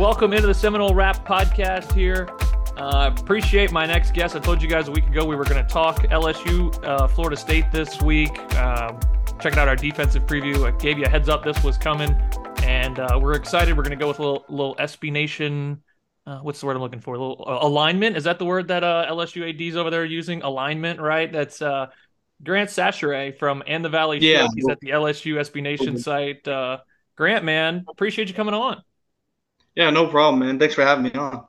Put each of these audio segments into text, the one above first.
Welcome into the Seminole Wrap podcast here. Uh, appreciate my next guest. I told you guys a week ago we were going to talk LSU, uh, Florida State this week. Uh, checking out our defensive preview. I gave you a heads up this was coming, and uh, we're excited. We're going to go with a little, little SB Nation. Uh, what's the word I'm looking for? A little uh, alignment. Is that the word that LSU ads over there are using? Alignment, right? That's Grant Chachere from And the Valley yeah. He's at the LSU SB Nation site. Grant, man, appreciate you coming on. Yeah, no problem, man. Thanks for having me on.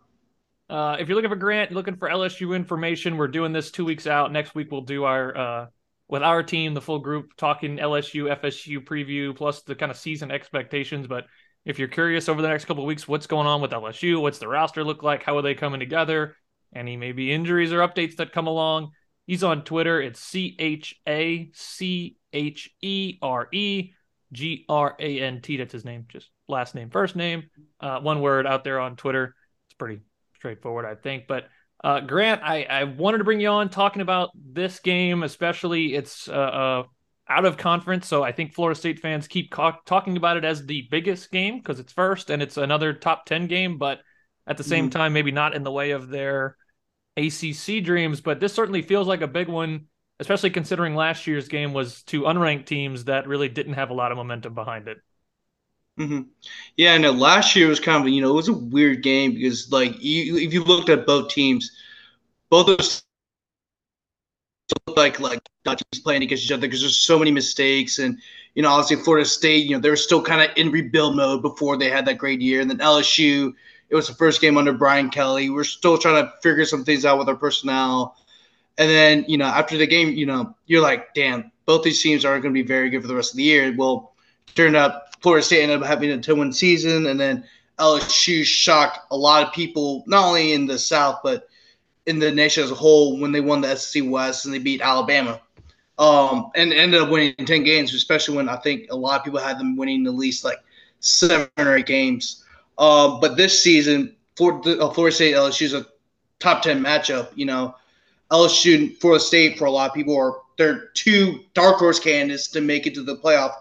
Uh, if you're looking for Grant, looking for LSU information, we're doing this two weeks out. Next week we'll do our uh, with our team, the full group, talking LSU, FSU preview, plus the kind of season expectations. But if you're curious over the next couple weeks, what's going on with LSU? What's the roster look like? How are they coming together? Any maybe injuries or updates that come along? He's on Twitter. It's C H A C H E R E G R A N T. That's his name. Just last name, first name, uh, one word out there on Twitter. It's pretty straightforward, I think. But uh, Grant, I, I wanted to bring you on talking about this game, especially it's uh, uh out of conference. So I think Florida State fans keep ca- talking about it as the biggest game because it's first and it's another top 10 game, but at the same mm-hmm. time, maybe not in the way of their ACC dreams. But this certainly feels like a big one, especially considering last year's game was two unranked teams that really didn't have a lot of momentum behind it. Mm-hmm. Yeah, and Last year was kind of you know it was a weird game because like you, if you looked at both teams, both of looked like like teams playing against each other because there's so many mistakes and you know obviously Florida State you know they were still kind of in rebuild mode before they had that great year. And then LSU it was the first game under Brian Kelly. We're still trying to figure some things out with our personnel. And then you know after the game you know you're like damn both these teams aren't going to be very good for the rest of the year. Well turned out Florida State ended up having a 10 win season, and then LSU shocked a lot of people, not only in the South, but in the nation as a whole when they won the SEC West and they beat Alabama. Um, and ended up winning 10 games, especially when I think a lot of people had them winning at least like seven or eight games. Um, but this season, the, uh, Florida State LSU is a top 10 matchup. You know, LSU Florida State, for a lot of people, are they're two dark horse candidates to make it to the playoff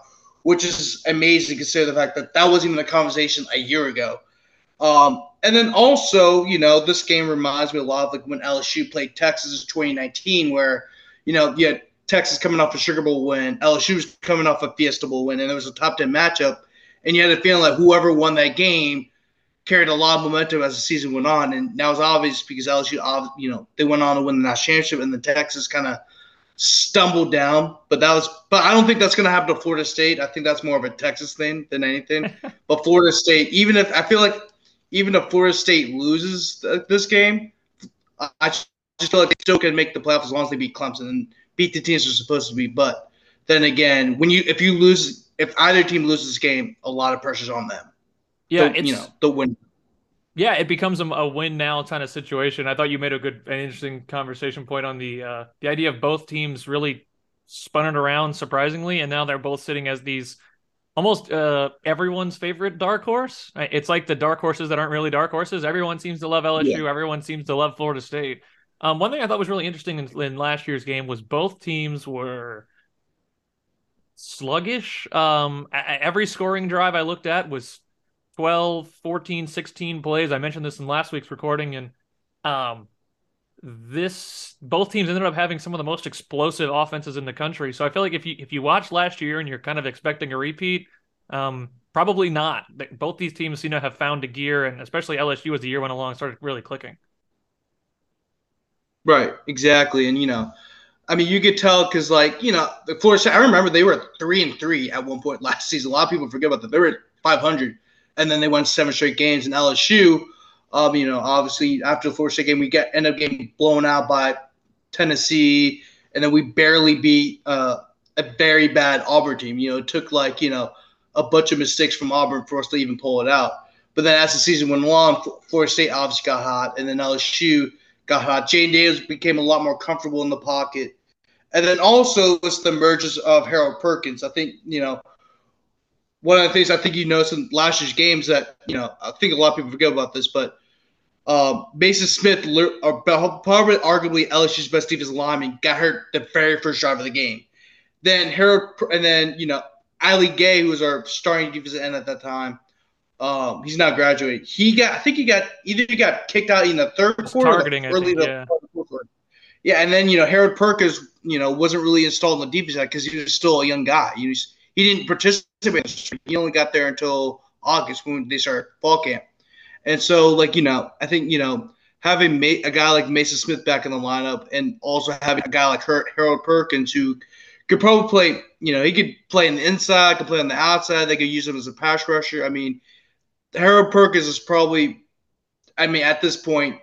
which is amazing consider the fact that that wasn't even a conversation a year ago. Um, and then also, you know, this game reminds me a lot of like when LSU played Texas in 2019, where, you know, you had Texas coming off a Sugar Bowl win, LSU was coming off a Fiesta Bowl win, and it was a top 10 matchup. And you had a feeling like whoever won that game carried a lot of momentum as the season went on. And that was obvious because LSU, you know, they went on to win the national championship, and the Texas kind of – stumbled down, but that was. But I don't think that's going to happen to Florida State. I think that's more of a Texas thing than anything. but Florida State, even if I feel like, even if Florida State loses this game, I just feel like they still can make the playoffs as long as they beat Clemson and beat the teams they're supposed to be. But then again, when you if you lose, if either team loses this game, a lot of pressure's on them. Yeah, the, you know the win. Yeah, it becomes a, a, win now kind of situation. I thought you made a good, an interesting conversation point on the uh, the idea of both teams really spun it around surprisingly, and now they're both sitting as these almost uh, everyone's favorite dark horse. It's like the dark horses that aren't really dark horses. Everyone seems to love LSU. Yeah. Everyone seems to love Florida State. Um, one thing I thought was really interesting in, in last year's game was both teams were sluggish. Um, every scoring drive I looked at was 12, 14, 16 plays. I mentioned this in last week's recording, and um, this both teams ended up having some of the most explosive offenses in the country. So I feel like if you if you watch last year and you're kind of expecting a repeat, um, probably not. Both these teams you know, have found a gear, and especially LSU as the year went along started really clicking. Right, exactly, and you know, I mean, you could tell because like you know, the Florida. I remember they were three and three at one point last season. A lot of people forget about that. They were 500, and then they won seven straight games. And LSU um, you know, obviously after the Florida State game, we get end up getting blown out by Tennessee, and then we barely beat uh, a very bad Auburn team. You know, it took like you know a bunch of mistakes from Auburn for us to even pull it out. But then as the season went on, Florida State obviously got hot, and then LSU got hot. Jayden Davis became a lot more comfortable in the pocket. And then also it's the emergence of Harold Perkins. I think, you know, one of the things I think you noticed in last year's games that, you know, I think a lot of people forget about this, but um, Maason Smith, probably arguably LSU's best defensive lineman, got hurt the very first drive of the game. Then Harold, and then you know Ali Gaye, who was our starting defensive end at that time, um, he's not graduated. He got, I think he got either he got kicked out in the third quarter, targeting, or early think, yeah. quarter. Yeah, and then you know Harold Perkins, you know, wasn't really installed in the defense because he was still a young guy. He was, he didn't participate. He only got there until August when they started fall camp. And so, like, you know, I think, you know, having a guy like Maason Smith back in the lineup and also having a guy like Harold Perkins who could probably play, you know, he could play on the inside, could play on the outside. They could use him as a pass rusher. I mean, Harold Perkins is probably, I mean, at this point,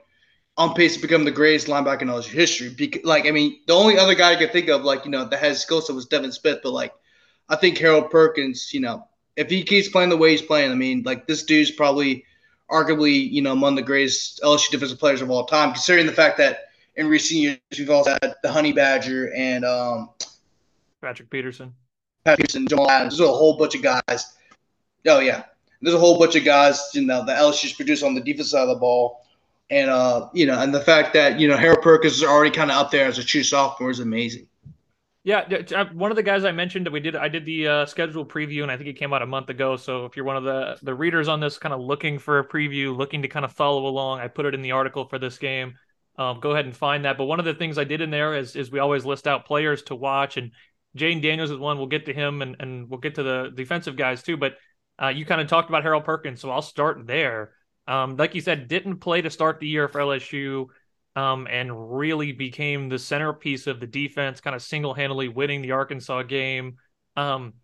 on pace to become the greatest linebacker in LSU history. Because, like, I mean, the only other guy I could think of, like, you know, that has skill set was Devin Smith. But, like, I think Harold Perkins, you know, if he keeps playing the way he's playing, I mean, like, this dude's probably – arguably, you know, among the greatest LSU defensive players of all time, considering the fact that in recent years we've also had the Honey Badger and um, Patrick Peterson, Patrick Peterson, Jamal Adams. There's a whole bunch of guys. Oh yeah, there's a whole bunch of guys. You know, the LSU's produced on the defense side of the ball, and uh, you know, and the fact that you know Harold Perkins is already kind of up there as a true sophomore is amazing. Yeah, uh, one of the guys I mentioned that we did, I did the uh, schedule preview, and I think it came out a month ago. So if you're one of the the readers on this, kind of looking for a preview, looking to kind of follow along, I put it in the article for this game. Um, go ahead and find that. But one of the things I did in there is is we always list out players to watch, and Jayden Daniels is one. We'll get to him, and and we'll get to the defensive guys too. But uh, you kind of talked about Harold Perkins, so I'll start there. Um, like you said, didn't play to start the year for LSU um, and really became the centerpiece of the defense, kind of single handedly winning the Arkansas game. Um,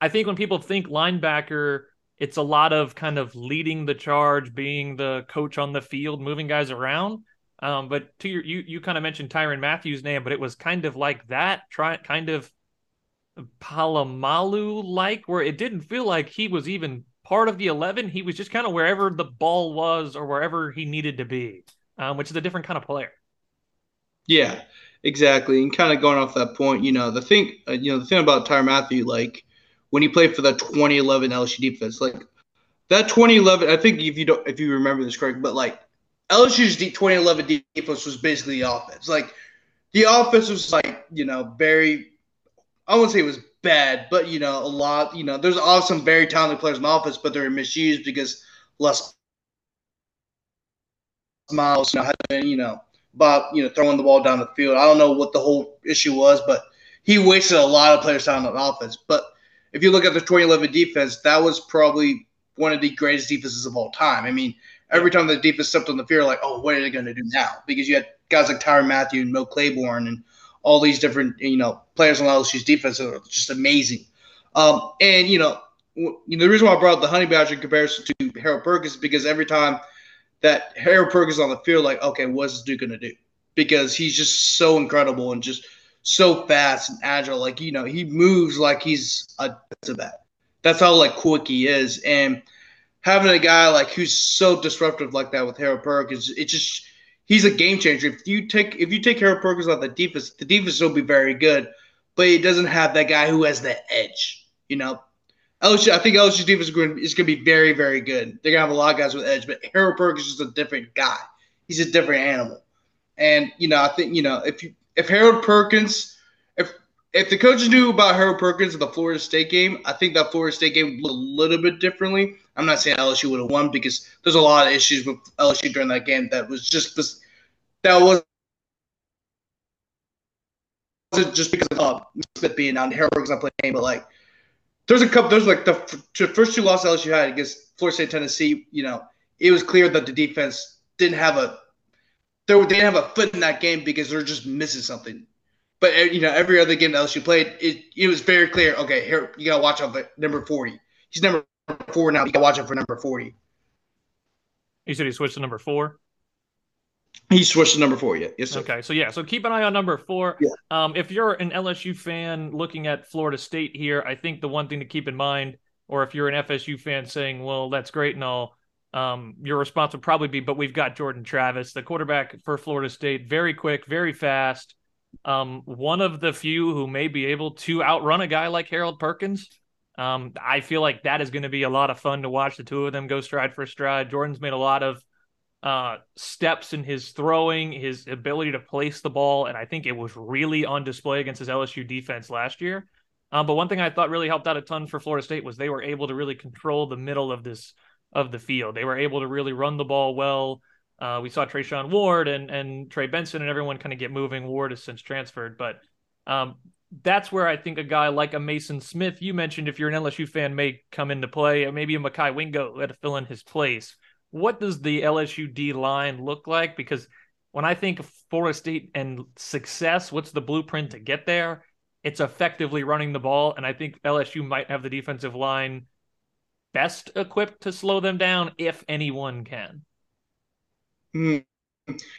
I think when people think linebacker, it's a lot of kind of leading the charge, being the coach on the field, moving guys around. Um, but to your, you, you kind of mentioned Tyrann Mathieu's name, but it was kind of like that, try kind of Polamalu like, where it didn't feel like he was even part of the 11. He was just kind of wherever the ball was or wherever he needed to be um, which is a different kind of player. Yeah, exactly. And kind of going off that point, you know, the thing, uh, you know, the thing about Tyrann Mathieu, like when he played for the 2011 LSU defense, like that 2011, I think if you don't, if you remember this correct, but like LSU's 2011 defense was basically the offense. Like the offense was like, you know, very, I wouldn't say it was bad, but you know, a lot, you know, there's also some very talented players in the offense, but they're misused because less miles, you know, had been, you know, about, you know, throwing the ball down the field. I don't know what the whole issue was, but he wasted a lot of players time on offense. But if you look at the 2011 defense, that was probably one of the greatest defenses of all time. I mean, every time the defense stepped on the field, like, oh, what are they going to do now? Because you had guys like Tyrann Mathieu and Mo Claiborne and all these different, you know, players on LSU's defense are just amazing. Um, and, you know, you know, the reason why I brought up the Honey Badger in comparison to Harold Perkins is because every time – that Harold Perkins on the field, like, okay, what's this dude gonna do? Because he's just so incredible and just so fast and agile. Like, you know, he moves like he's a to that. That's how like quick he is. And having a guy like who's so disruptive like that with Harold Perkins, it just he's a game changer. If you take if you take Harold Perkins out the defense, the defense will be very good, but he doesn't have that guy who has that edge. You know, LSU, I think LSU defense is going, to be very, very good. They're going to have a lot of guys with edge, but Harold Perkins is just a different guy. He's a different animal. And you know, I think you know if you if Harold Perkins, if if the coaches knew about Harold Perkins in the Florida State game, I think that Florida State game looked a little bit differently. I'm not saying LSU would have won because there's a lot of issues with LSU during that game that was just that was just because of uh, Smith being on Harold was not playing, but like there's a couple. There's like the first two losses LSU had against Florida State, Tennessee. You know, it was clear that the defense didn't have a they didn't have a foot in that game because they're just missing something. But eh, you know, every other game that LSU played, it it was very clear. Okay, here you gotta watch out for number forty. He's number four now. You gotta watch out for number forty. You said he switched to number four. He switched to number four. Yeah. Yes. Sir. Okay. So yeah. So keep an eye on number four. Yeah. Um, if you're an LSU fan looking at Florida State here, I think the one thing to keep in mind, or if you're an FSU fan saying, "Well, that's great and all," um, your response would probably be, "But we've got Jordan Travis, the quarterback for Florida State, very quick, very fast." Um, one of the few who may be able to outrun a guy like Harold Perkins. Um, I feel like that is going to be a lot of fun to watch the two of them go stride for stride. Jordan's made a lot of uh, steps in his throwing, his ability to place the ball, and I think it was really on display against his LSU defense last year. Um, but one thing I thought really helped out a ton for Florida State was they were able to really control the middle of this of the field. They were able to really run the ball well. Uh, we saw Treshaun Ward and and Trey Benson and everyone kind of get moving. Ward has since transferred, but um, that's where I think a guy like a Maason Smith, you mentioned, if you're an LSU fan, may come into play. Maybe a Mekhi Wingo had to fill in his place. What does the LSU D line look like? Because when I think of Florida State and success, what's the blueprint to get there? It's effectively running the ball, and I think LSU might have the defensive line best equipped to slow them down if anyone can. Mm.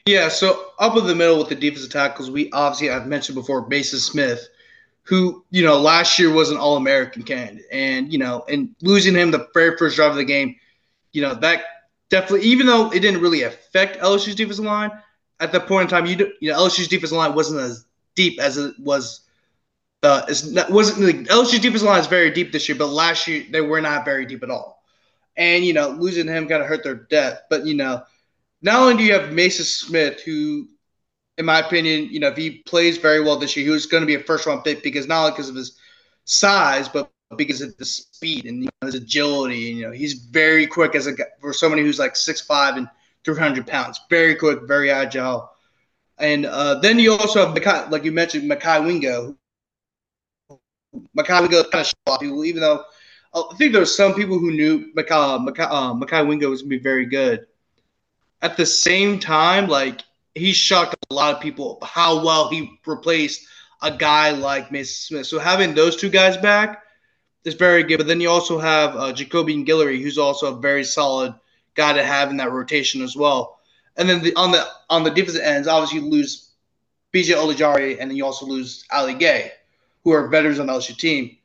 Yeah, so up in the middle with the defensive tackles, we obviously I've mentioned before Maason Smith, who you know last year was an All American candidate, and you know, and losing him the very first drive of the game, you know that definitely, even though it didn't really affect LSU's defensive line at that point in time, you you know LSU's defensive line wasn't as deep as it was. Uh, it's not, wasn't like, LSU's defensive line is very deep this year, but last year they were not very deep at all, and you know losing him kind of hurt their depth. But you know not only do you have Maason Smith, who, in my opinion, you know, if he plays very well this year, he was going to be a first round pick because not only because of his size, but because of the speed and you know, his agility. And, you know, he's very quick as a for somebody who's like six five and 300 pounds. Very quick, very agile. And uh, then you also have, like you mentioned, Mekhi Wingo. Mekhi Wingo kind of shocked people, even though uh, I think there were some people who knew Mekhi, Mekhi, uh, Mekhi Wingo was going to be very good at the same time, like he shocked a lot of people how well he replaced a guy like Maason Smith. So having those two guys back is very good. But then you also have uh, Jacobian Guillory, who's also a very solid guy to have in that rotation as well. And then the, on the on the defensive ends, obviously you lose BJ Ojulari, and then you also lose Ali Gaye, who are veterans on the LSU team.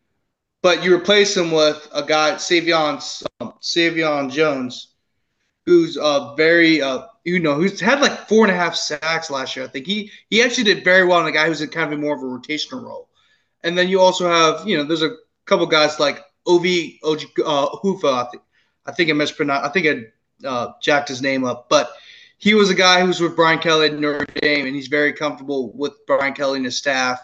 But you replace him with a guy, Sai'vion, um, Sai'vion Jones, who's uh, very uh, you know who's had like four and a half sacks last year. I think he he actually did very well in a guy who's in kind of a more of a rotational role. And then you also have you know there's a couple guys like Ovie uh, Oghoufo. I think I think I mispronounced. I think I uh, jacked his name up, but he was a guy who was with Brian Kelly at Notre Dame, and he's very comfortable with Brian Kelly and his staff.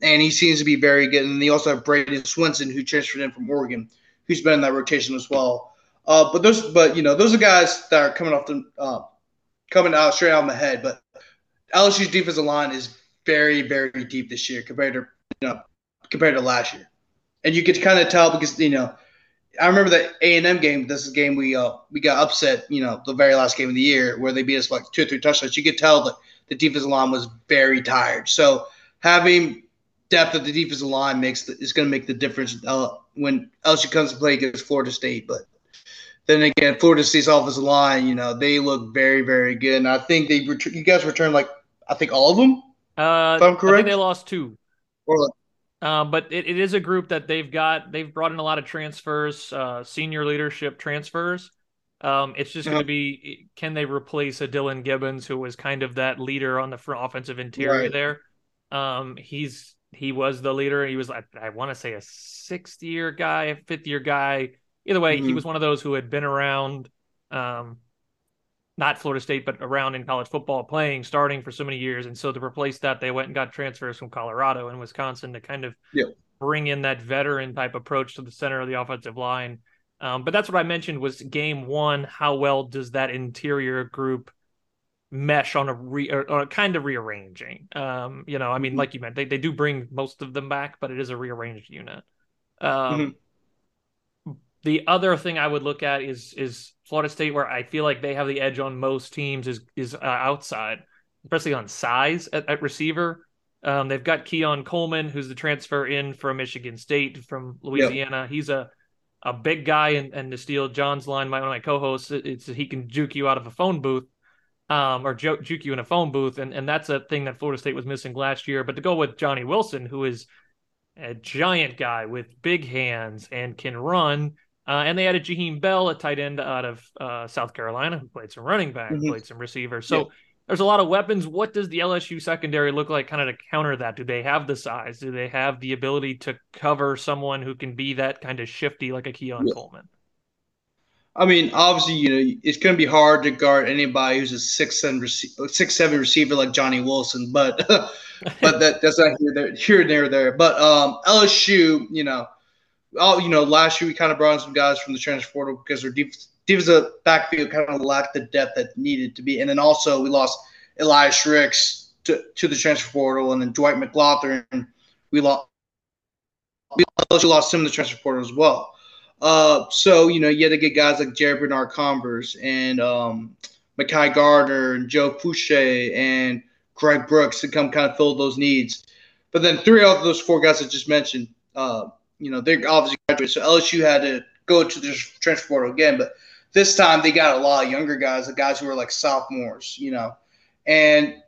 And he seems to be very good. And they also have Bradyn Swinson, who transferred in from Oregon, who's been in that rotation as well. Uh, but those, but you know, those are guys that are coming off the uh, coming out straight out of my head. But LSU's defensive line is very, very deep this year compared to you know compared to last year, and you could kind of tell because you know I remember the A and M game. This is a game we uh we got upset. You know, the very last game of the year where they beat us like two or three touchdowns. You could tell that the defensive line was very tired. So having depth of the defensive line makes the, is going to make the difference uh, when LSU comes to play against Florida State. But then again, Florida State's offensive line, you know, they look very, very good. And I think they ret- you guys returned like I think all of them. Uh, I'm correct. I think they lost two. Or, uh, but it, it is a group that they've got. They've brought in a lot of transfers, uh, senior leadership transfers. Um, it's just going to be can they replace a Dillan Gibbons who was kind of that leader on the front offensive interior right. there. Um, he's he was the leader. He was I, I want to say a sixth year guy, a fifth year guy either way, mm-hmm. he was one of those who had been around, um, not Florida State, but around in college football, playing, starting for so many years. And so to replace that, they went and got transfers from Colorado and Wisconsin to kind of bring in that veteran type approach to the center of the offensive line. Um, but that's what I mentioned was game one. How well does that interior group mesh on a re or, or kind of rearranging. Um, you know, I mean, mm-hmm. like you meant, they, they do bring most of them back, but it is a rearranged unit. Um, mm-hmm. the other thing I would look at is is Florida State, where I feel like they have the edge on most teams, is is uh, outside, especially on size at, at receiver. Um, they've got Keon Coleman, who's the transfer in from Michigan State from Louisiana. Yep. He's a a big guy, and, and to steal John's line, my one of my co-hosts, it's he can juke you out of a phone booth um, or juke, juke you in a phone booth, and and that's a thing that Florida State was missing last year. But to go with Johnny Wilson, who is a giant guy with big hands and can run, uh, and they added Jaheim Bell, a tight end out of uh, South Carolina, who played some running back, mm-hmm. played some receiver. So. Yeah. There's a lot of weapons. What does the LSU secondary look like kind of to counter that? Do they have the size? Do they have the ability to cover someone who can be that kind of shifty like a Keon yeah. Coleman? I mean, obviously, you know, it's going to be hard to guard anybody who's a six six seven receiver like Johnny Wilson, but but that that's not here there here and there there. But um, LSU, you know, oh, you know, last year we kind of brought in some guys from the transfer portal because their def- defensive backfield kind of lacked the depth that needed to be, and then also we lost Elias Ricks to, to the transfer portal, and then Dwight McGlothern. we lost we also lost him in the transfer portal as well. Uh, so you know, you had to get guys like Jarrick Bernard-Converse and um, Garner and Joe Foucha and Greg Brooks to come kind of fill those needs. But then three out of those four guys I just mentioned, uh, you know, they're obviously graduated. So LSU had to go to the transfer portal again, but this time they got a lot of younger guys, the guys who were like sophomores, you know, and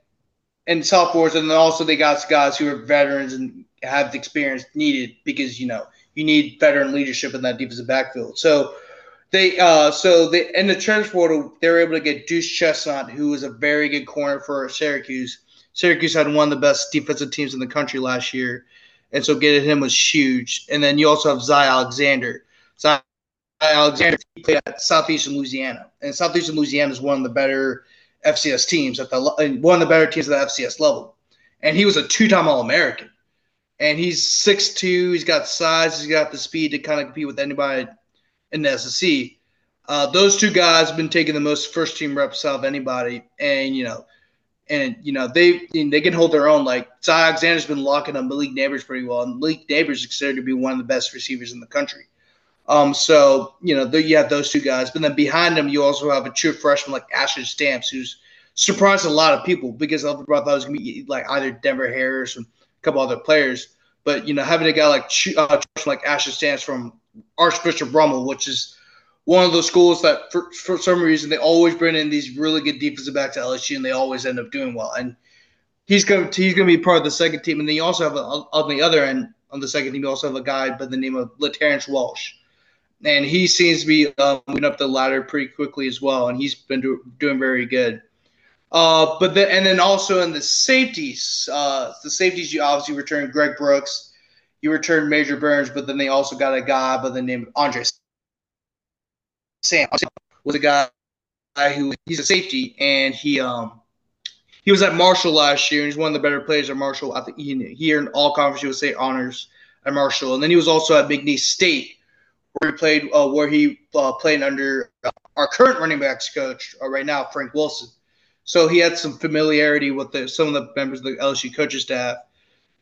and sophomores, and then also they got guys who are veterans and have the experience needed because you know you need veteran leadership in that defensive backfield. So they uh so they in the transfer portal they were able to get Duce Chestnut, who was a very good corner for Syracuse. Syracuse had one of the best defensive teams in the country last year, and so getting him was huge. And then you also have Zy Alexander. Zy Alexander played at Southeastern Louisiana, and Southeastern Louisiana is one of the better FCS teams at the one of the better teams at the FCS level. And he was a two-time All-American and he's 6'2". He's got size. He's got the speed to kind of compete with anybody in the SEC. Uh, those two guys have been taking the most first team reps out of anybody, and you know, and you know they they can hold their own. Like Zy Alexander's been locking up Malik Nabers pretty well, and Malik Nabers is considered to be one of the best receivers in the country. Um, so you know, you have those two guys, but then behind them you also have a true freshman like Ashton Stamps, who's surprised a lot of people because I thought it was going to be like either Denver Harris or a couple other players. But you know, having a guy like uh, like Ashton Stamps from Archbishop Rummel, which is one of those schools that for, for some reason they always bring in these really good defensive backs to LSU, and they always end up doing well. And he's going to, he's going to be part of the second team. And then you also have a, on the other end on the second team, you also have a guy by the name of Laterrance Welch, and he seems to be um, moving up the ladder pretty quickly as well, and he's been do, doing very good. Uh, but then and then also in the safeties, uh, the safeties you obviously return Greg Brooks, you return Major Burns, but then they also got a guy by the name of Andre Sam was a guy who he's a safety and he um he was at Marshall last year and he's one of the better players at Marshall. I think he, he earned all conference USA honors at Marshall, and then he was also at McNeese State where he played uh, where he uh, played under our current running backs coach uh, right now, Frank Wilson. So he had some familiarity with the, some of the members of the LSU coaching staff.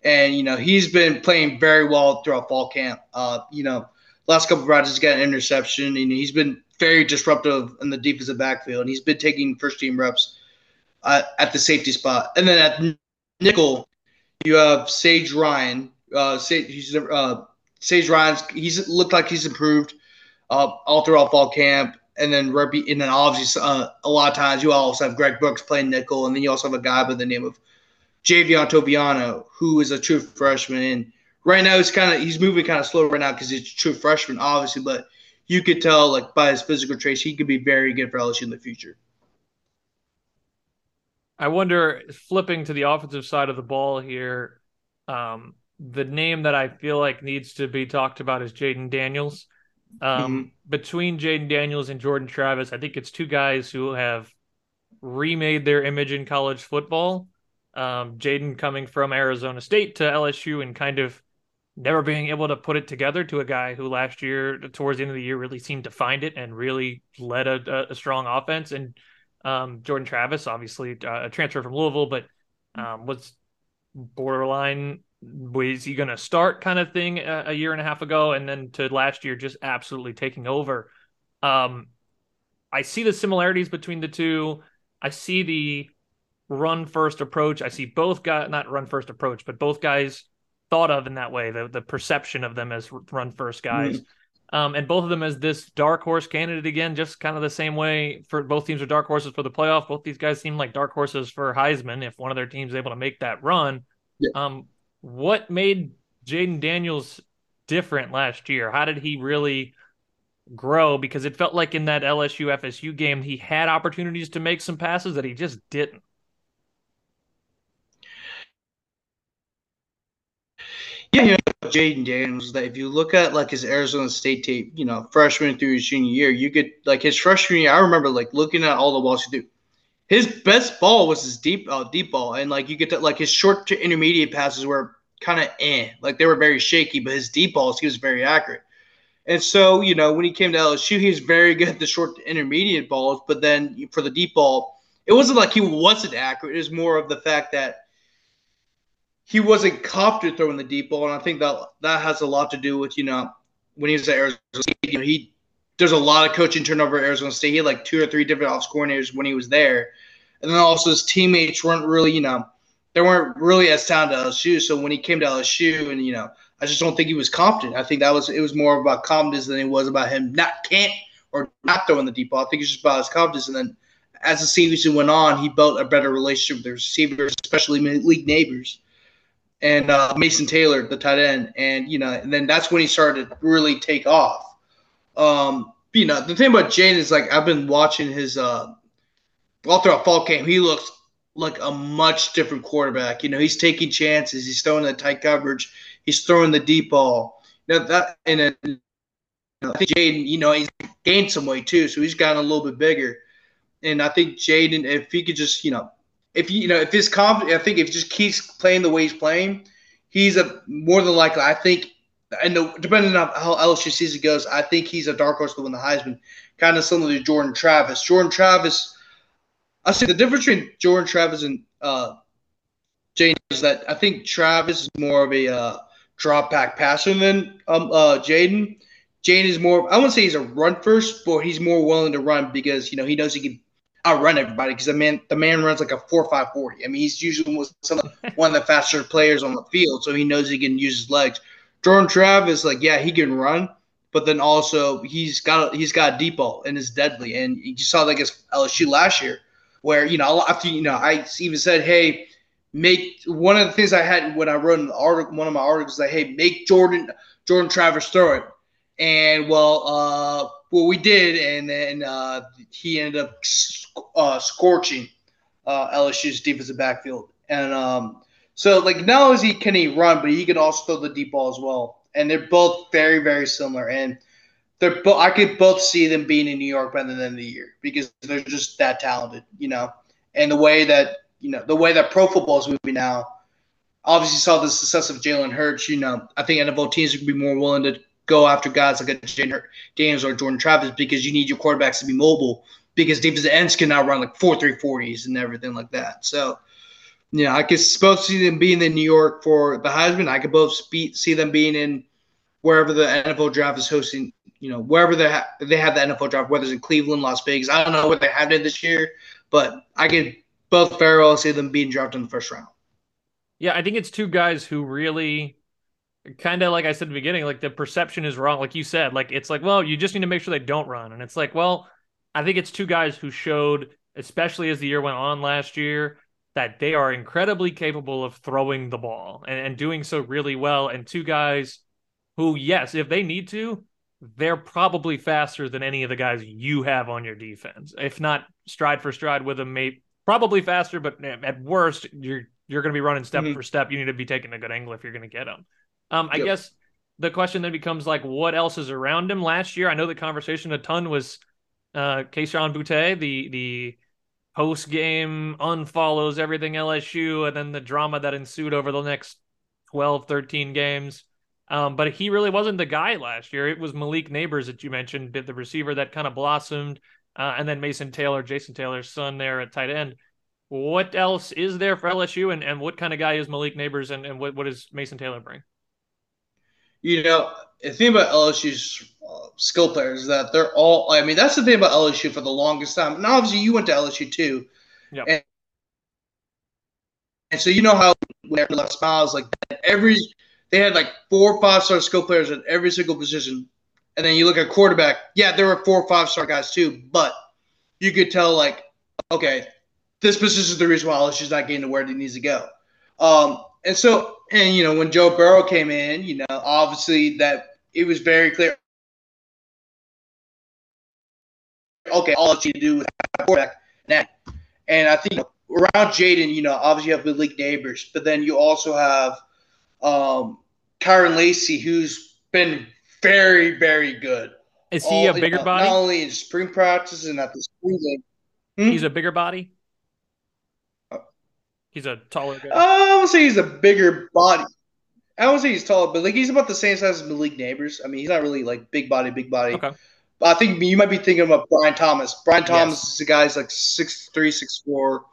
And, you know, he's been playing very well throughout fall camp. Uh, you know, last couple of practices, he's got an interception, and he's been very disruptive in the defensive backfield. And he's been taking first team reps uh, at the safety spot. And then at nickel, you have Sage Ryan. Uh, Sage, uh, Sage Ryan's he's looked like he's improved uh, all throughout fall camp and then and then obviously uh, a lot of times you also have Greg Brooks playing nickel, and then you also have a guy by the name of Javien Toviano, who is a true freshman. And right now he's kind of he's moving kind of slow right now because he's a true freshman, obviously, but you could tell like by his physical traits he could be very good for LSU in the future. I wonder, flipping to the offensive side of the ball here, um, the name that I feel like needs to be talked about is Jayden Daniels. Um, mm-hmm. Between Jayden Daniels and Jordan Travis, I think it's two guys who have remade their image in college football. Um, Jayden coming from Arizona State to LSU and kind of never being able to put it together to a guy who last year, towards the end of the year, really seemed to find it and really led a, a strong offense. And Um, Jordan Travis, obviously uh, a transfer from Louisville, but um, was borderline. Was he going to start kind of thing a, a, year and a half ago, and then to last year just absolutely taking over. Um, I see the similarities between the two. I see the run first approach. I see both guys not run first approach, but both guys thought of in that way. The the perception of them as run first guys. Mm-hmm. Um, and both of them as this dark horse candidate again, just kind of the same way for both teams are dark horses for the playoff. Both these guys seem like dark horses for Heisman if one of their teams is able to make that run. Yeah. Um, what made Jayden Daniels different last year? How did he really grow? Because it felt like in that LSU FSU game, he had opportunities to make some passes that he just didn't. Yeah, you know, Jayden Daniels. That if you look at like his Arizona State tape, you know, freshman through his junior year, you could like his freshman year. I remember like looking at all the balls he do. His best ball was his deep, uh, deep ball, and like you get that like his short to intermediate passes were kind of eh, like they were very shaky, but his deep balls he was very accurate. And so, you know, when he came to LSU, he was very good at the short to intermediate balls, but then for the deep ball, it wasn't like he wasn't accurate. It was more of the fact that he wasn't confident throwing the deep ball, and I think that that has a lot to do with you know when he was at Arizona State. You know, he there's a lot of coaching turnover at Arizona State. He had like two or three different offensive coordinators when he was there, and then also his teammates weren't really you know they weren't really as sound at LSU. So when he came to LSU, and you know, I just don't think he was confident. I think that was it was more about confidence than it was about him not can't or not throwing the deep ball. I think it's just about his confidence, and then. As the season went on, he built a better relationship with the receivers, especially league neighbors and uh, Mason Taylor, the tight end, and you know, and then that's when he started to really take off. Um, you know, the thing about Jane is like I've been watching his uh, all throughout fall camp. He looks like a much different quarterback. You know, he's taking chances. He's throwing the tight coverage. He's throwing the deep ball. Know, that and then, you know, I think Jayden, you know, he's gained some weight too, so he's gotten a little bit bigger. And I think Jayden, if he could just, you know, if you, you know if his confidence, I think if he just keeps playing the way he's playing, he's a more than likely. I think, and the, depending on how LSU season goes, I think he's a dark horse to win the Heisman, kind of similar to Jordan Travis. Jordan Travis, I see the difference between Jordan Travis and uh, Jane is that I think Travis is more of a uh, drop back passer than um, uh, Jayden. Jane is more. I wouldn't say he's a run first, but he's more willing to run because you know he knows he can outrun everybody because the man the man runs like a four five forty. I mean, he's usually one of the faster players on the field, so he knows he can use his legs. Jordan Travis, like, yeah, he can run, but then also he's got he's got a deep ball and is deadly. And you saw like his LSU last year, where you know after you know I even said, hey, make one of the things I had when I wrote an article, one of my articles, like, hey, make Jordan Jordan Travis throw it. And well, uh, well, we did, and then uh, he ended up uh, scorching uh, LSU's defensive backfield. And um, so, like, not only he can he run, but he can also throw the deep ball as well. And they're both very, very similar. And they're both. I could both see them being in New York by the end of the year because they're just that talented, you know. And the way that you know the way that pro football is moving now, obviously saw the success of Jalen Hurts. You know, I think NFL teams would be more willing to go after guys like a Jalen Daniels or Jordan Travis because you need your quarterbacks to be mobile because defensive ends can now run like four three forties and everything like that. So, you know, I could both see them being in New York for the Heisman. I could both see them being in wherever the NFL draft is hosting. You know, wherever they ha- they have the NFL draft, whether it's in Cleveland, Las Vegas. I don't know what they have it this year, but I could both very well see them being drafted in the first round. Yeah, I think it's two guys who really kind of like I said at the beginning, like the perception is wrong. Like you said, like it's like, well, you just need to make sure they don't run. And it's like, well, I think it's two guys who showed, especially as the year went on last year, that they are incredibly capable of throwing the ball and, and doing so really well. And two guys who, yes, if they need to, they're probably faster than any of the guys you have on your defense. If not stride for stride with them, maybe probably faster, but at worst, you're you're going to be running step mm-hmm. for step. You need to be taking a good angle if you're going to get them. Um, I yep. guess the question then becomes like, what else is around him? Last year, I know the conversation a ton was uh, Kayshon Boutte, the the post game unfollows everything LSU, and then the drama that ensued over the next 12, 13 games. Um, but he really wasn't the guy last year. It was Malik Nabers that you mentioned, the receiver that kind of blossomed. uh, and then Mason Taylor, Jason Taylor's son, there at tight end. What else is there for LSU, and, and what kind of guy is Malik Nabers, and, and what, what does Mason Taylor bring? You know, the thing about LSU's uh, skill players that they're all. I mean, that's the thing about LSU for the longest time. And obviously, you went to LSU too. Yeah. And, and so you know how whenever Les Miles like every they had like four or five star skill players at every single position, and then you look at quarterback. Yeah, there were four or five star guys too, but you could tell like, okay, this position is the reason why LSU's not getting to where it needs to go. Um, and so, and you know, when Joe Burrow came in, you know, obviously that it was very clear. Okay, all you do is quarterback now, and I think around Jayden, you know, obviously you have Malik Nabers, but then you also have um, Kyren Lacy, who's been very, very good. Is he All- a bigger you know, body? Not only in spring practice and at the spring game. Hmm? He's a bigger body. Uh, He's a taller guy. I won't say he's a bigger body. I won't say he's taller, but like he's about the same size as Malik Nabers. I mean, he's not really like big body, big body. Okay. I think you might be thinking about Brian Thomas. Brian Thomas Yes. is a guy who's like six three, six four,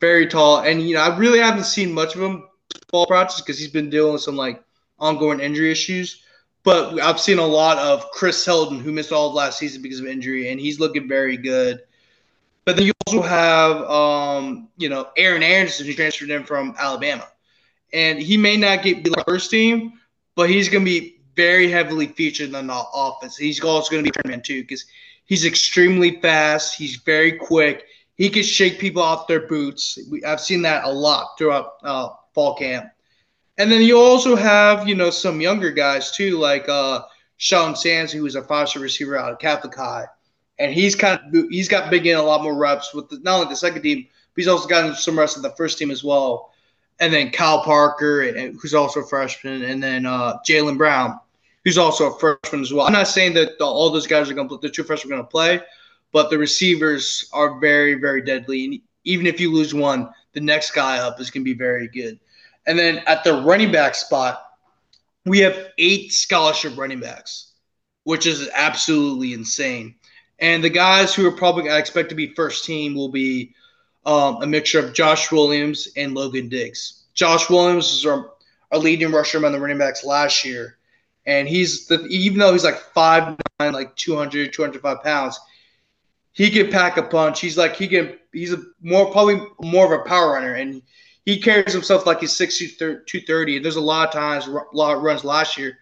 very tall, and you know I really haven't seen much of him fall practice because he's been dealing with some like ongoing injury issues. But I've seen a lot of Chris Selden, who missed all of last season because of injury, and he's looking very good. But then you also have, um, you know, Aaron Anderson, who transferred in from Alabama, and he may not get be like first team, but he's going to be very heavily featured in the offense. He's also going to be man too because he's extremely fast. He's very quick. He can shake people off their boots. We, I've seen that a lot throughout uh, fall camp. And then you also have, you know, some younger guys too, like uh, Sheldon Sands, who was a five-star receiver out of Catholic High, and he's kind of he's got big in a lot more reps with the, not only the second team, but he's also gotten some reps in the first team as well. And then Kyle Parker, who's also a freshman, and then uh, Jalen Brown, who's also a freshman as well. I'm not saying that the, all those guys are going to the two freshmen are going to play, but the receivers are very, very deadly. And even if you lose one, the next guy up is going to be very good. And then at the running back spot, we have eight scholarship running backs, which is absolutely insane. And the guys who are probably I expect to be first team will be um, a mixture of Josh Williams and Logan Diggs. Josh Williams is our, our leading rusher among the running backs last year. And he's the, even though he's like 5'9, like 200, 205 pounds, he can pack a punch. He's like he can he's a more probably more of a power runner and he carries himself like he's 6'2", 230. And there's a lot of times, a lot of runs last year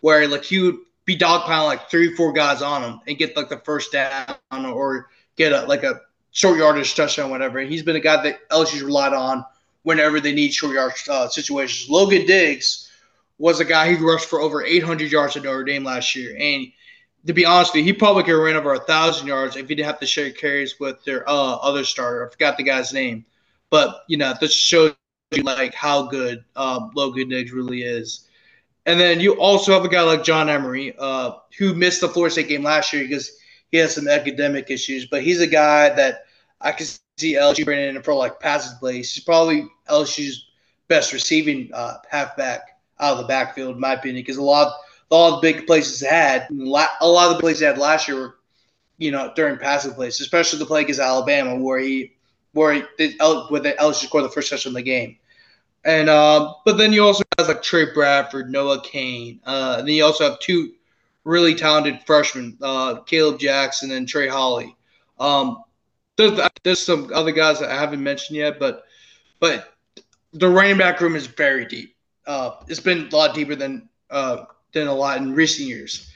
where like he would be dogpiling like three, four guys on him and get like the first down or get a like a short yardage touchdown, whatever. And he's been a guy that LSU's relied on whenever they need short yardage uh, situations. Logan Diggs was a guy who rushed for over 800 yards at Notre Dame last year, and to be honest with you, he probably could have ran over a thousand yards if he didn't have to share carries with their uh, other starter. I forgot the guy's name, but you know this shows you like how good um, Logan Diggs really is. And then you also have a guy like John Emery, uh, who missed the Florida State game last year because he has some academic issues. But he's a guy that I can see LSU bringing in for like passing plays. He's probably LSU's best receiving uh, halfback out of the backfield, in my opinion, because a lot, a lot of the big places had, a lot of the plays they had last year were, you know, during passing plays, especially the play against Alabama where he, where he, where the LSU scored the first touchdown of the game. And uh, but then you also have like Trey Bradford, Noah Cain, uh, and then you also have two really talented freshmen, uh, Caleb Jackson and Trey Holly. Um, there's, there's some other guys that I haven't mentioned yet, but but the running back room is very deep. Uh, it's been a lot deeper than uh, than a lot in recent years.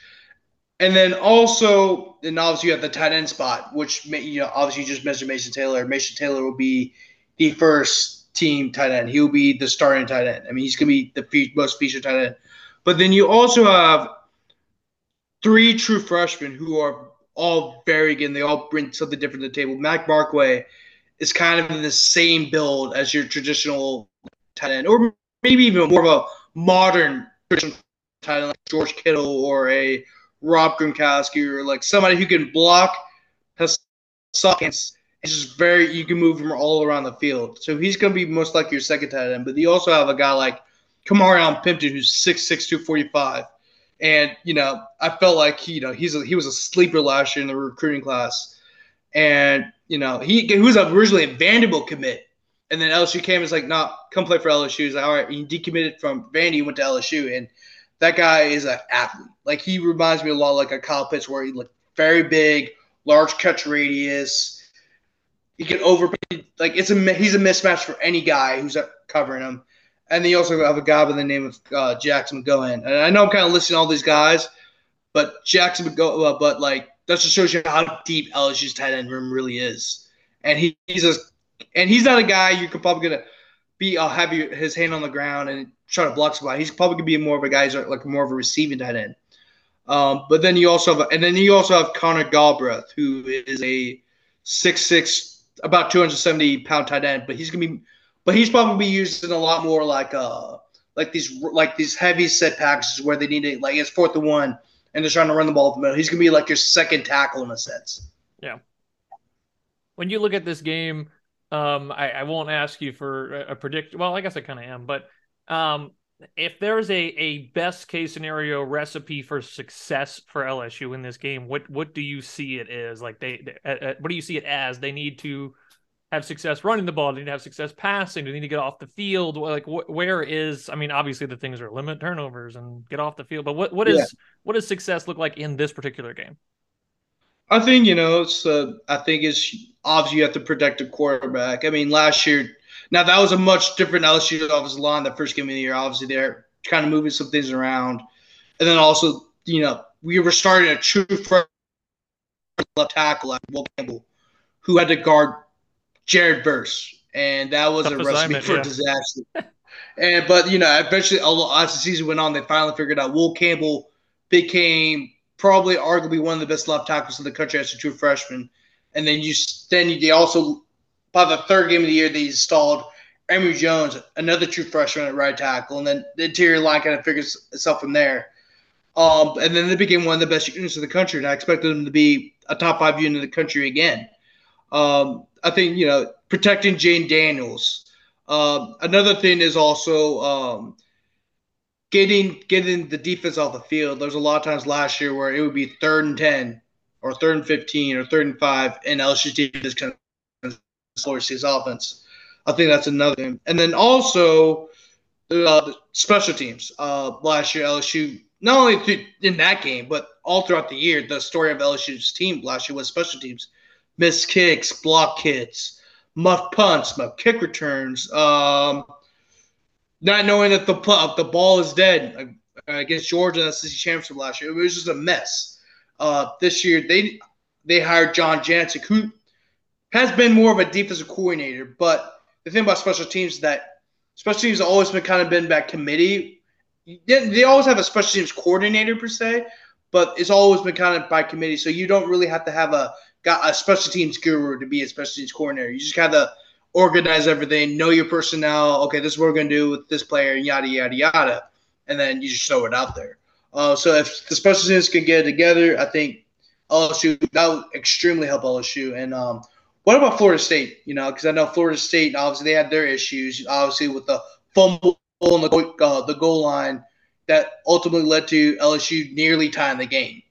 And then also, and obviously you have the tight end spot, which you know obviously you just mentioned Mason Taylor. Mason Taylor will be the first team tight end. He'll be the starting tight end. I mean, he's going to be the fe- most featured tight end. But then you also have three true freshmen who are all very good. And they all bring something different to the table. Mac Markway is kind of in the same build as your traditional tight end, or maybe even more of a modern traditional tight end like George Kittle or a Rob Gronkowski or like somebody who can block, has hands. It's just very you can move him all around the field. So he's going to be most likely your second tight end. But you also have a guy like Ka'Morreun Pimpton who's 6'6", 245. And you know, I felt like he, you know he's a, he was a sleeper last year in the recruiting class. and you know he, he was originally a Vanderbilt commit, and then LSU came was like, "Nah, come play for LSU." He's like, "All right," he decommitted from Vandy, went to LSU, and that guy is an athlete. Like he reminds me a lot like a Kyle Pitts, where he like very big, large catch radius. He can over like it's a he's a mismatch for any guy who's covering him. And then you also have a guy by the name of uh, Jackson McGohan. And I know I'm kind of listing all these guys, but Jackson McGohan, uh, but like that just shows you how deep LSU's tight end room really is. And he, he's a, and he's not a guy you could probably gonna be uh, have his hand on the ground and try to block somebody. He's probably gonna be more of a guy who's like more of a receiving tight end. Um, but then you also have, and then you also have Connor Galbraith, who is a six six, about 270 pound tight end, but he's gonna be but he's probably used in a lot more like uh like these like these heavy set packages where they need to like it's fourth and one and they're trying to run the ball up the middle. He's gonna be like your second tackle in a sense. Yeah. When you look at this game, um, I, I won't ask you for a, a predict. Well, I guess I kind of am, but um, if there's a a best case scenario recipe for success for LSU in this game, what what do you see it as? Like they, they uh, what do you see it as? They need to have success running the ball? Do they need to have success passing? Do they need to get off the field? Like, wh- where is? I mean, obviously the things are limit turnovers and get off the field. But what what is yeah. what does success look like in this particular game? I think you know it's. Uh, I think it's obviously you have to protect a quarterback. I mean, last year, now that was a much different LSU offensive line the first game of the year. Obviously, they're kind of moving some things around, and then also you know we were starting a true left tackle at Will Campbell, who had to guard Jared Verse, and that was Tough a recipe for yeah. disaster. and but you know, eventually, as the season went on, they finally figured out Will Campbell became probably arguably one of the best left tackles in the country as a true freshman. And then you then they also by the third game of the year they installed Emery Jones, another true freshman at right tackle, and then the interior line kind of figures itself from there. Um, and then they became one of the best units in the country, and I expected them to be a top five unit in the country again. Um, I think you know protecting Jayden Daniels. Um, another thing is also um, getting getting the defense off the field. There's a lot of times last year where it would be third and ten, or third and fifteen, or third and five, and LSU defense kind of slower his offense. I think that's another thing. And then also uh, the special teams. Uh, last year LSU not only in that game but all throughout the year, the story of LSU's team last year was special teams missed kicks, block hits, muff punts, muff kick returns, um, not knowing that the the ball is dead against Georgia in the championship last year. It was just a mess. Uh, this year they they hired John Jancic, who has been more of a defensive coordinator. But the thing about special teams is that special teams have always been kind of been that committee. They, they always have a special teams coordinator per se, but it's always been kind of by committee. So you don't really have to have a got a special teams guru to be a special teams coordinator. You just gotta organize everything, know your personnel. Okay, this is what we're gonna do with this player, yada yada yada, and then you just throw it out there. Uh, so if the special teams can get together, I think LSU that would extremely help LSU. And um, what about Florida State? You know, because I know Florida State obviously they had their issues, obviously with the fumble on the uh, the goal line that ultimately led to LSU nearly tying the game.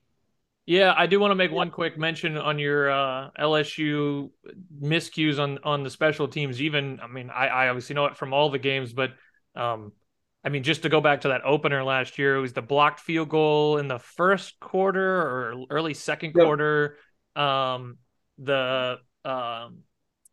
Yeah, I do want to make one quick mention on your uh, LSU miscues on on the special teams. Even, I mean, I, I obviously know it from all the games, but um, I mean, just to go back to that opener last year, it was the blocked field goal in the first quarter or early second yep. quarter. Um, the um,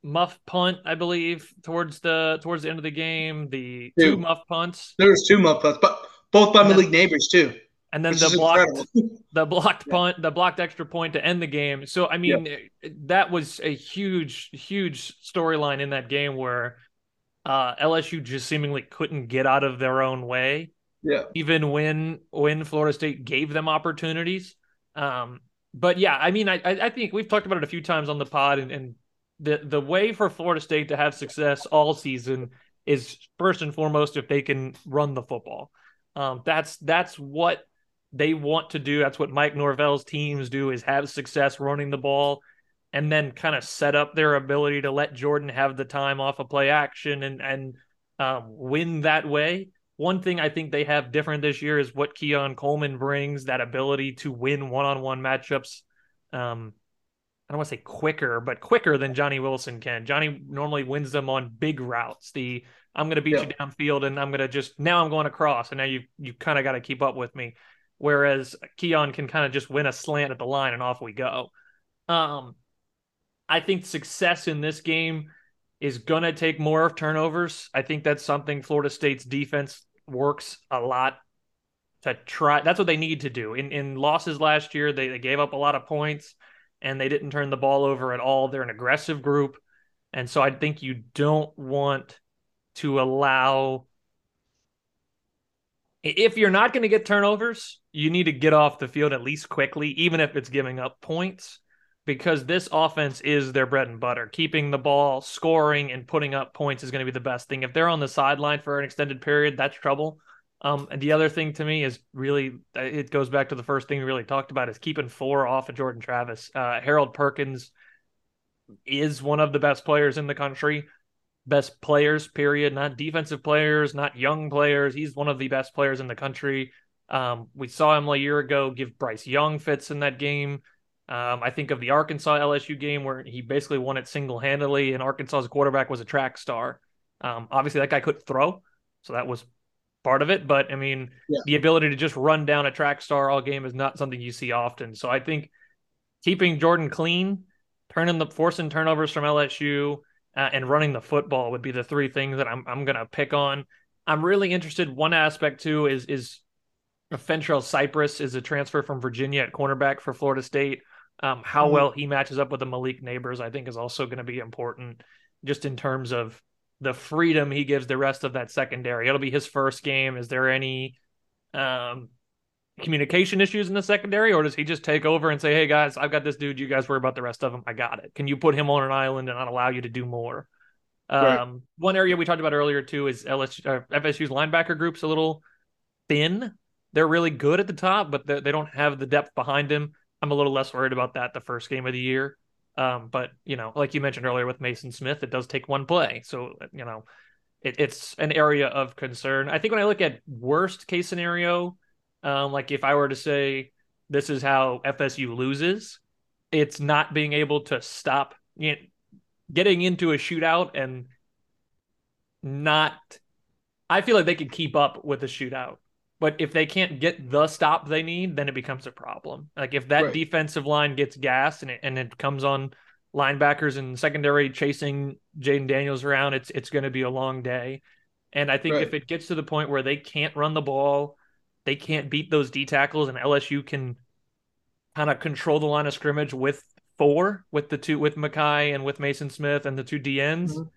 muff punt, I believe, towards the towards the end of the game. The two, two muff punts. There was two muff punts, but both by Malik Nabers too and then the blocked the blocked punt, the blocked extra point to end the game. So I mean, that was a huge, huge storyline in that game where uh, LSU just seemingly couldn't get out of their own way. Yeah. Even when when Florida State gave them opportunities. Um, but yeah, I mean, I I think we've talked about it a few times on the pod, and, and the the way for Florida State to have success all season is first and foremost if they can run the football. Um, that's that's what they want to do. That's what Mike Norvell's teams do is have success running the ball and then kind of set up their ability to let Jordan have the time off of play action and and um, win that way. One thing I think they have different this year is what Keon Coleman brings that ability to win one on one matchups. Um, I don't want to say quicker, but quicker than Johnny Wilson can. Johnny normally wins them on big routes. The I'm going to beat yeah. you downfield and I'm going to just now I'm going across and now you you kind of got to keep up with me. Whereas Keon can kind of just win a slant at the line and off we go. Um, I think success in this game is going to take more of turnovers. I think that's something Florida State's defense works a lot to try. That's what they need to do. In in losses last year, they, they gave up a lot of points and they didn't turn the ball over at all. They're an aggressive group. And so I think you don't want to allow if you're not going to get turnovers, you need to get off the field at least quickly, even if it's giving up points, because this offense is their bread and butter. Keeping the ball, scoring, and putting up points is going to be the best thing. If they're on the sideline for an extended period, that's trouble. Um, and the other thing to me is really it goes back to the first thing we really talked about is keeping four off of Jordan Travis. Uh, Harold Perkins is one of the best players in the country, best players. Period. Not defensive players, not young players. He's one of the best players in the country. Um, we saw him a year ago give Bryce Young fits in that game. Um, I think of the Arkansas LSU game where he basically won it single handedly, and Arkansas's quarterback was a track star. Um, obviously, that guy couldn't throw, so that was part of it. But I mean, yeah. the ability to just run down a track star all game is not something you see often. So I think keeping Jordan clean, turning the forcing turnovers from LSU, uh, and running the football would be the three things that I'm I'm gonna pick on. I'm really interested. One aspect too is is Fentrell Cypress is a transfer from Virginia at cornerback for Florida State. Um, how mm-hmm. well he matches up with the Malik Nabers, I think, is also going to be important, just in terms of the freedom he gives the rest of that secondary. It'll be his first game. Is there any um, communication issues in the secondary, or does he just take over and say, "Hey guys, I've got this dude. You guys worry about the rest of them. I got it." Can you put him on an island and not allow you to do more? Right. Um, one area we talked about earlier too is LSU, uh, FSU's linebacker group's a little thin. They're really good at the top, but they don't have the depth behind him. I'm a little less worried about that the first game of the year. Um, but you know, like you mentioned earlier with Maason Smith, it does take one play. So you know, it, it's an area of concern. I think when I look at worst case scenario, um, like if I were to say this is how FSU loses, it's not being able to stop you know, getting into a shootout and not. I feel like they could keep up with a shootout. But if they can't get the stop they need, then it becomes a problem. Like if that right. defensive line gets gas and it, and it comes on linebackers and secondary chasing Jayden Daniels around, it's it's going to be a long day. And I think right. if it gets to the point where they can't run the ball, they can't beat those D tackles, and LSU can kind of control the line of scrimmage with four, with the two, with Mekhi and with Maason Smith and the two DNs. Mm-hmm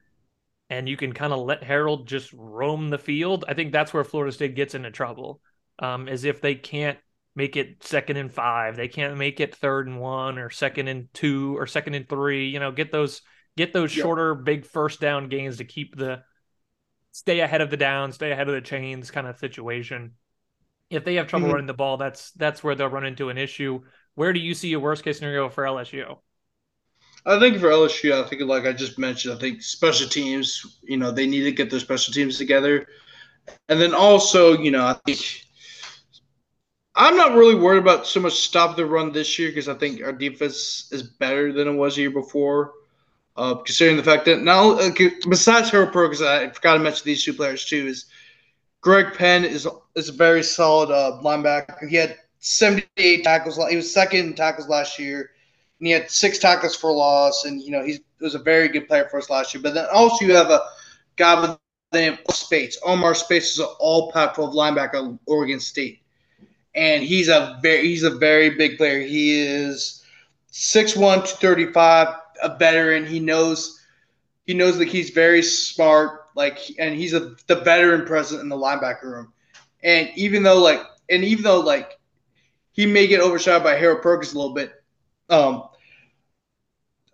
and you can kind of let Harold just roam the field, I think that's where Florida State gets into trouble. Um, is if they can't make it second and five, they can't make it third and one or second and two or second and three. You know, get those get those shorter, big first down gains to keep the stay ahead of the down, stay ahead of the chains kind of situation. If they have trouble mm-hmm. running the ball, that's that's where they'll run into an issue. Where do you see a worst case scenario for LSU? I think for LSU, I think like I just mentioned, I think special teams, you know, they need to get their special teams together. And then also, you know, I think I'm not really worried about so much stop the run this year because I think our defense is better than it was a year before. Uh, considering the fact that now, uh, besides Harold Perkins, I forgot to mention these two players too. Is Greg Penn is is a very solid uh, linebacker. He had 78 tackles. He was second in tackles last year and he had six tackles for loss, and you know he was a very good player for us last year. But then also you have a guy with the name Speights. Omar Speights is an All Pac-12 linebacker Oregon State, and he's a very he's a very big player. He is 6'1", 235, a veteran. He knows he knows that he's very smart, like, and he's a the veteran present in the linebacker room. And even though like, and even though like, he may get overshadowed by Harold Perkins a little bit um,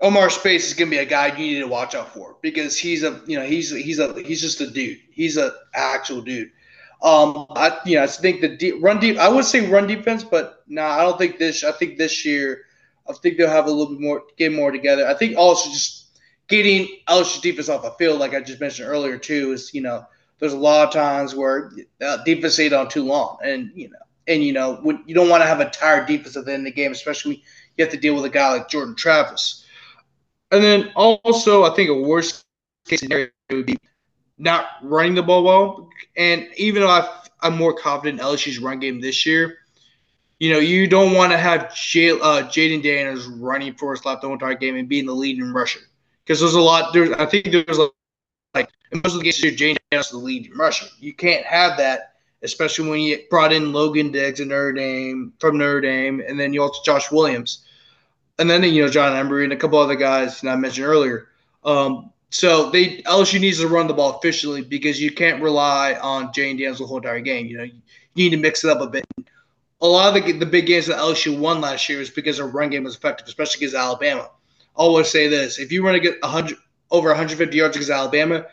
Omar Speights is to be a guy you need to watch out for because he's a you know he's he's a he's just a dude. He's a actual dude. Um, I you know I think the de- run deep. I would say run defense, but no, nah, I don't think this. I think this year, I think they'll have a little bit more get more together. I think also just getting LSU defense off the field, like I just mentioned earlier too, is you know there's a lot of times where uh, defense stayed on too long, and you know and you know when you don't want to have a tired defense at the end of the game, especially you have to deal with a guy like Jordan Travis. And then also, I think a worst case scenario would be not running the ball well. And even though i am more confident in LSU's run game this year, you know, you don't want to have J, uh, Jayden Daniels running for his lap the entire game and being the lead in rushing. Because there's a lot, there's, I think there's a, like, in most of the cases, Jayden Is the lead rushing. You can't have that, especially when you brought in Logan Diggs and Notre Dame from Notre Dame, and then you also Josh Williams. And then, you know, John Emery and a couple other guys that I mentioned earlier. Um, so they LSU needs to run the ball efficiently because you can't rely on Jayden Daniels the whole entire game. You know, you need to mix it up a bit. A lot of the, the big games that LSU won last year is because their run game was effective, especially against Alabama. I always say this: if you run to get 100 over 150 yards against Alabama,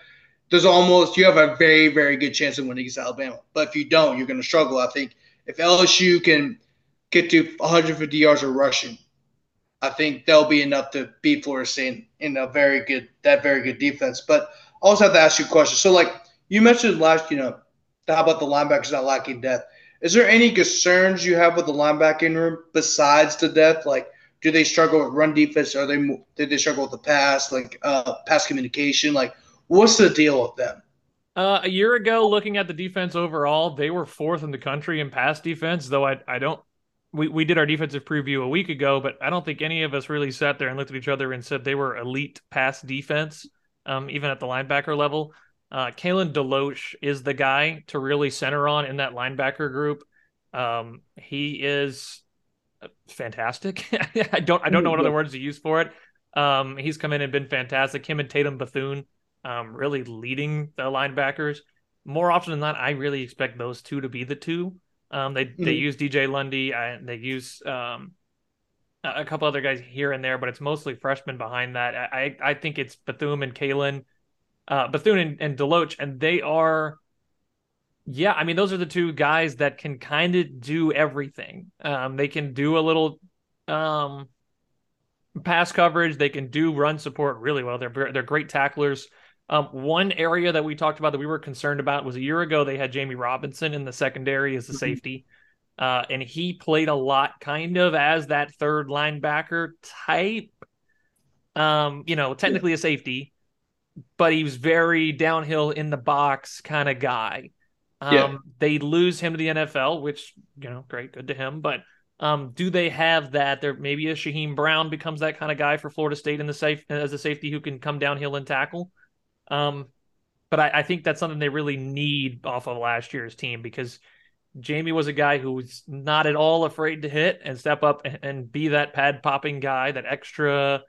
there's almost you have a very very good chance of winning against Alabama. But if you don't, you're going to struggle. I think if LSU can get to 150 yards of rushing, I think they'll be enough to beat Florida State in a very good that very good defense. But I also have to ask you a question. So like you mentioned last, you know, how about the linebackers not lacking depth? Is there any concerns you have with the linebacking room besides the depth? Like, do they struggle with run defense? Are they did they struggle with the pass, like uh, pass communication? Like, what's the deal with them? Uh, a year ago, looking at the defense overall, they were fourth in the country in pass defense. Though I I don't we, we did our defensive preview a week ago, but I don't think any of us really sat there and looked at each other and said they were elite pass defense, um, even at the linebacker level. Uh, Kalen DeLoach is the guy to really center on in that linebacker group. Um, he is fantastic. I don't I don't know what other words to use for it. Um, he's come in and been fantastic. Him and Tatum Bethune, um, really leading the linebackers. More often than not, I really expect those two to be the two. Um, they mm-hmm. they use DJ Lundy. and they use um, a couple other guys here and there, but it's mostly freshmen behind that. I I think it's Bethune and Kalen, uh, Bethune and, and Deloach, and they are. Yeah, I mean those are the two guys that can kind of do everything. Um, they can do a little um, pass coverage. They can do run support really well. They're they're great tacklers. Um, one area that we talked about that we were concerned about was a year ago they had Jammie Robinson in the secondary as the mm-hmm. safety. Uh, and he played a lot kind of as that third linebacker type. Um, you know, technically a safety, but he was very downhill in the box kind of guy. Um, yeah. they lose him to the NFL, which, you know, great, good to him. But um, do they have that? There maybe a Shyheim Brown becomes that kind of guy for Florida State in the safe as a safety who can come downhill and tackle. Um, but I, I, think that's something they really need off of last year's team because Jammie was a guy who was not at all afraid to hit and step up and, be that pad popping guy, that extra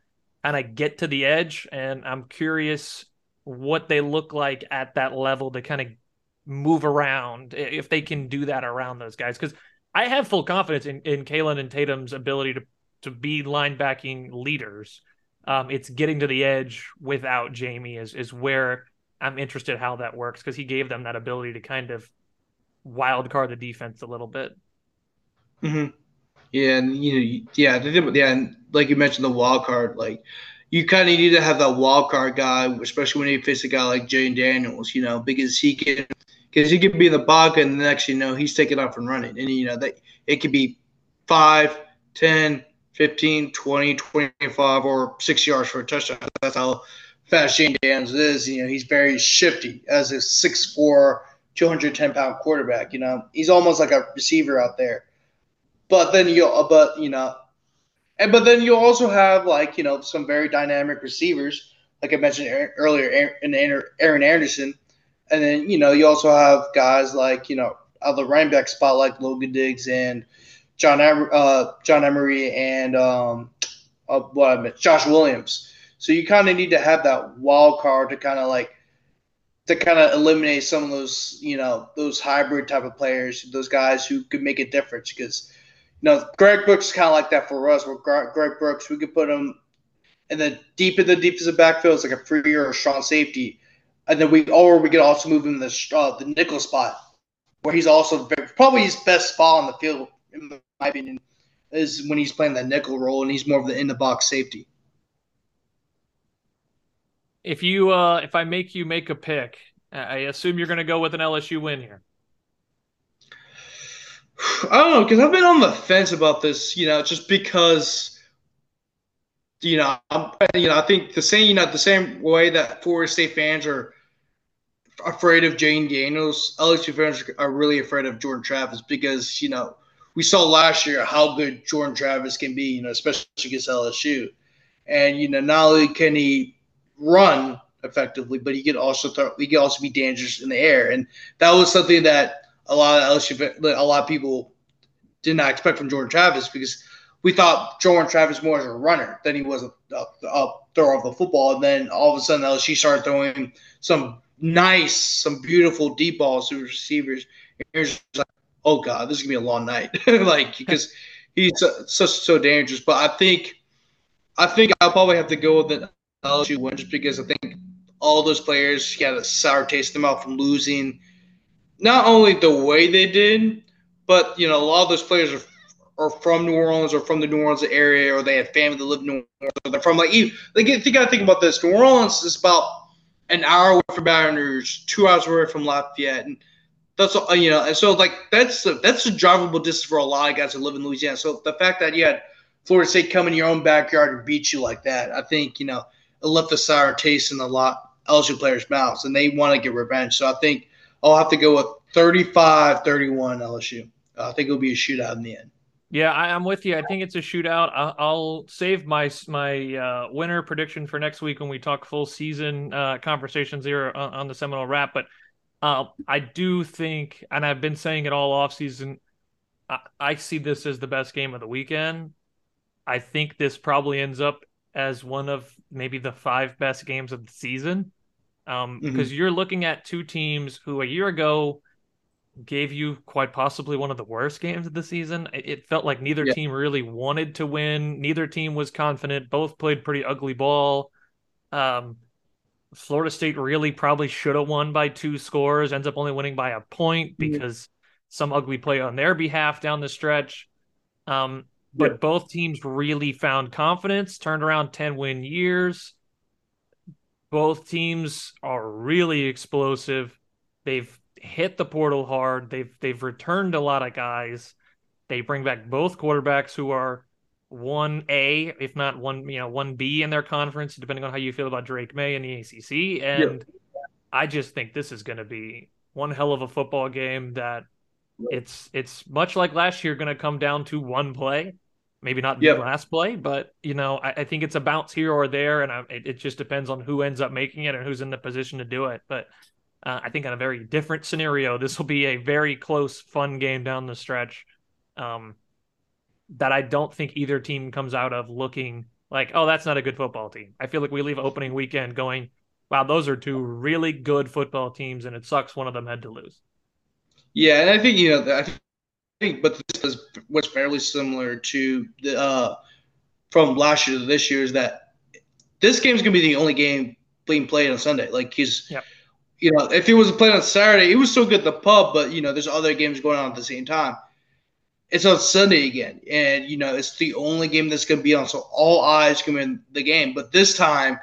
kind of get to the edge. And I'm curious what they look like at that level to kind of move around if they can do that around those guys. Because I have full confidence in, in Kalen and Tatum's ability to to be linebacking leaders. Um, it's getting to the edge without Jammie is is where I'm interested how that works because he gave them that ability to kind of wild card the defense a little bit. Mm-hmm. Yeah, and you know, yeah, yeah, and like you mentioned, the wild card, like you kind of need to have that wild card guy, especially when you face a guy like Jayden Daniels, you know, because he can, because he could be in the box, and the next you know he's taking off and running, and you know that it could be five, ten, 15, 20, 25, or six yards for a touchdown. That's how fast Jayden Daniels is. You know, he's very shifty as a 6'4, 210 pound quarterback. You know, he's almost like a receiver out there. But then you, uh, but you know, and but then you also have like you know some very dynamic receivers, like I mentioned earlier, Aaron Anderson, and then you know you also have guys like you know other running back spot like Logan Diggs and John uh, John Emery and um, uh, what I meant, Josh Williams. So you kind of need to have that wild card to kind of like to kind of eliminate some of those you know those hybrid type of players, those guys who could make a difference. Because you know Greg Brooks is kind of like that for us. With Greg Brooks, we could put him in the deep in the defensive backfield, it's like a free or a strong safety, and then we or we could also move him in the uh, the nickel spot where he's also very, probably his best spot on the field in my opinion, is when he's playing that nickel role and he's more of the in the box safety. If you, uh, if I make you make a pick, I assume you're going to go with an LSU win here. I don't know because I've been on the fence about this. You know, just because you know, I'm, you know, I think the same, you know, the same way that Florida State fans are afraid of Jayden Daniels, LSU fans are really afraid of Jordan Travis because you know we saw last year how good Jordan Travis can be, you know, especially against LSU, and you know not only can he run effectively, but he can also throw, he can also be dangerous in the air, and that was something that a lot of LSU, a lot of people did not expect from Jordan Travis because we thought Jordan Travis more as a runner than he was a, a, a thrower of the football. And then all of a sudden, LSU started throwing some nice, some beautiful deep balls to receivers. Like, oh god, this is gonna be a long night, like because he's so, so, so dangerous. But I think, I think I'll probably have to go with the LSU win just because I think all those players got a sour taste in their mouth from losing. Not only the way they did, but you know a lot of those players are are from New Orleans or from the New Orleans area, or they have family that live in New Orleans, or they're from like you. Like, you got to think about this. New Orleans is about an hour away from Baton Rouge, two hours away from Lafayette, and that's you know, and so like that's a, that's a drivable distance for a lot of guys that live in Louisiana. So the fact that you had Florida State come in your own backyard and beat you like that, I think you know it left a sour taste in a lot LSU players' mouths, and they want to get revenge. So I think I'll have to go with 35-31 LSU. Uh, I think it'll be a shootout in the end. Yeah, I, am with you. I think it's a shootout. I'll, I'll save my my uh, winner prediction for next week when we talk full season uh, conversations here on, on, the Seminole Wrap. But uh, I do think, and I've been saying it all off season, I, I see this as the best game of the weekend. I think this probably ends up as one of maybe the five best games of the season, because um, mm-hmm. you're looking at two teams who a year ago gave you quite possibly one of the worst games of the season. It felt like neither yeah. team really wanted to win. Neither team was confident. Both played pretty ugly ball. Um, Florida State really probably should have won by two scores. Ends up only winning by a point because some ugly play on their behalf down the stretch. Um, but yeah. both teams really found confidence. Turned around ten win years. Both teams are really explosive. They've hit the portal hard. They've they've returned a lot of guys. They bring back both quarterbacks who are one A, if not one, you know, one B in their conference, depending on how you feel about Drake Maye in the ACC. And yeah. I just think this is going to be one hell of a football game. That it's it's much like last year, going to come down to one play. Maybe not the last play, but you know, I, I, think it's a bounce here or there, and I, it, it just depends on who ends up making it and who's in the position to do it. But uh, I think in a very different scenario, this will be a very close, fun game down the stretch. Um, that I don't think either team comes out of looking like, oh, that's not a good football team. I feel like we leave opening weekend going, wow, those are two really good football teams, and it sucks one of them had to lose. Yeah, and I think you know, I think, but this is what's fairly similar to the uh, from last year to this year is that this game is going to be the only game being played on Sunday. Like he's. Yep you know, if he was playing on Saturday, it was still good at the pub, but you know, there's other games going on at the same time. It's on Sunday again, and you know, it's the only game that's going to be on, so all eyes come in the game. But this time,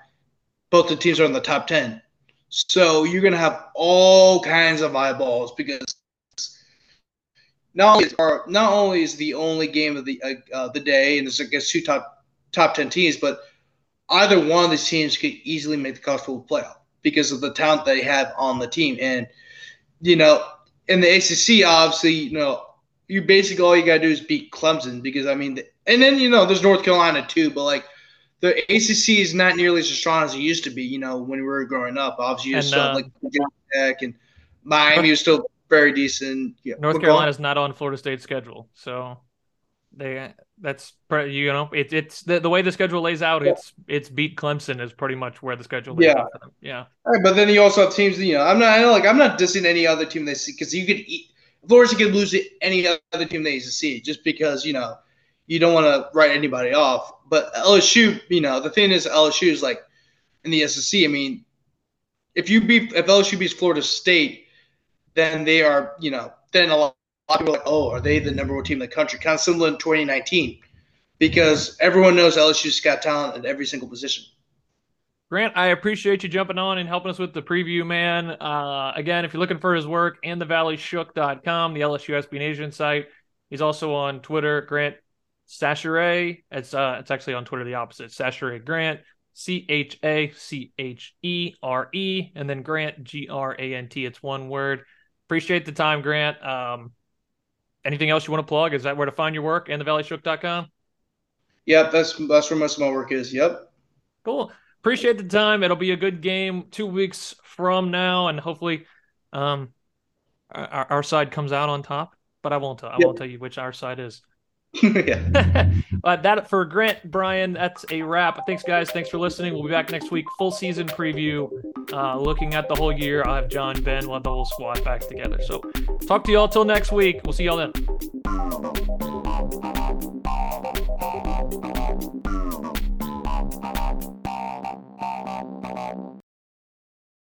both the teams are in the top ten, so you're going to have all kinds of eyeballs because not only is, are, not only is the only game of the uh, the day, and it's against two top top ten teams, but either one of these teams could easily make the college football playoff because of the talent they have on the team. And, you know, in the ACC, obviously, you know, you basically all you got to do is beat Clemson because, I mean, and then, you know, there's North Carolina too, but like the ACC is not nearly as strong as it used to be, you know, when we were growing up. Obviously, you and, still uh, like Tech and Miami was still very decent. Yeah, North Carolina is not on Florida State's schedule. So they that's you know it, it's the, the way the schedule lays out it's it's beat clemson is pretty much where the schedule lays yeah. out for them yeah right, but then you also have teams you know i'm not like i'm not dissing any other team they see because you could eat florida could lose to any other team they used to see just because you know you don't want to write anybody off but lsu you know the thing is lsu is like in the sec i mean if you beat if lsu beats florida state then they are you know then a lot lot of people are like, oh, are they the number one team in the country? Kind of similar in 2019, because everyone knows LSU's got talent at every single position. Grant, I appreciate you jumping on and helping us with the preview, man. Uh, again, if you're looking for his work, and the valleyshook.com, the LSU Nation site. He's also on Twitter. Grant, Chachere. It's uh, it's actually on Twitter the opposite. Chachere Grant. C H A C H E R E, and then Grant G R A N T. It's one word. Appreciate the time, Grant. Um, anything else you want to plug? Is that where to find your work and the thevalleyShook.com? Yep, that's that's where most of my work is. Yep. Cool. Appreciate the time. It'll be a good game two weeks from now, and hopefully, um, our, our side comes out on top. But I won't tell. I won't tell you which our side is. yeah. uh, that for Grant Brian, that's a wrap. Thanks, guys. Thanks for listening. We'll be back next week. Full season preview, uh, looking at the whole year. I'll have John, Ben, we'll have the whole squad back together. So, talk to you all till next week. We'll see y'all then.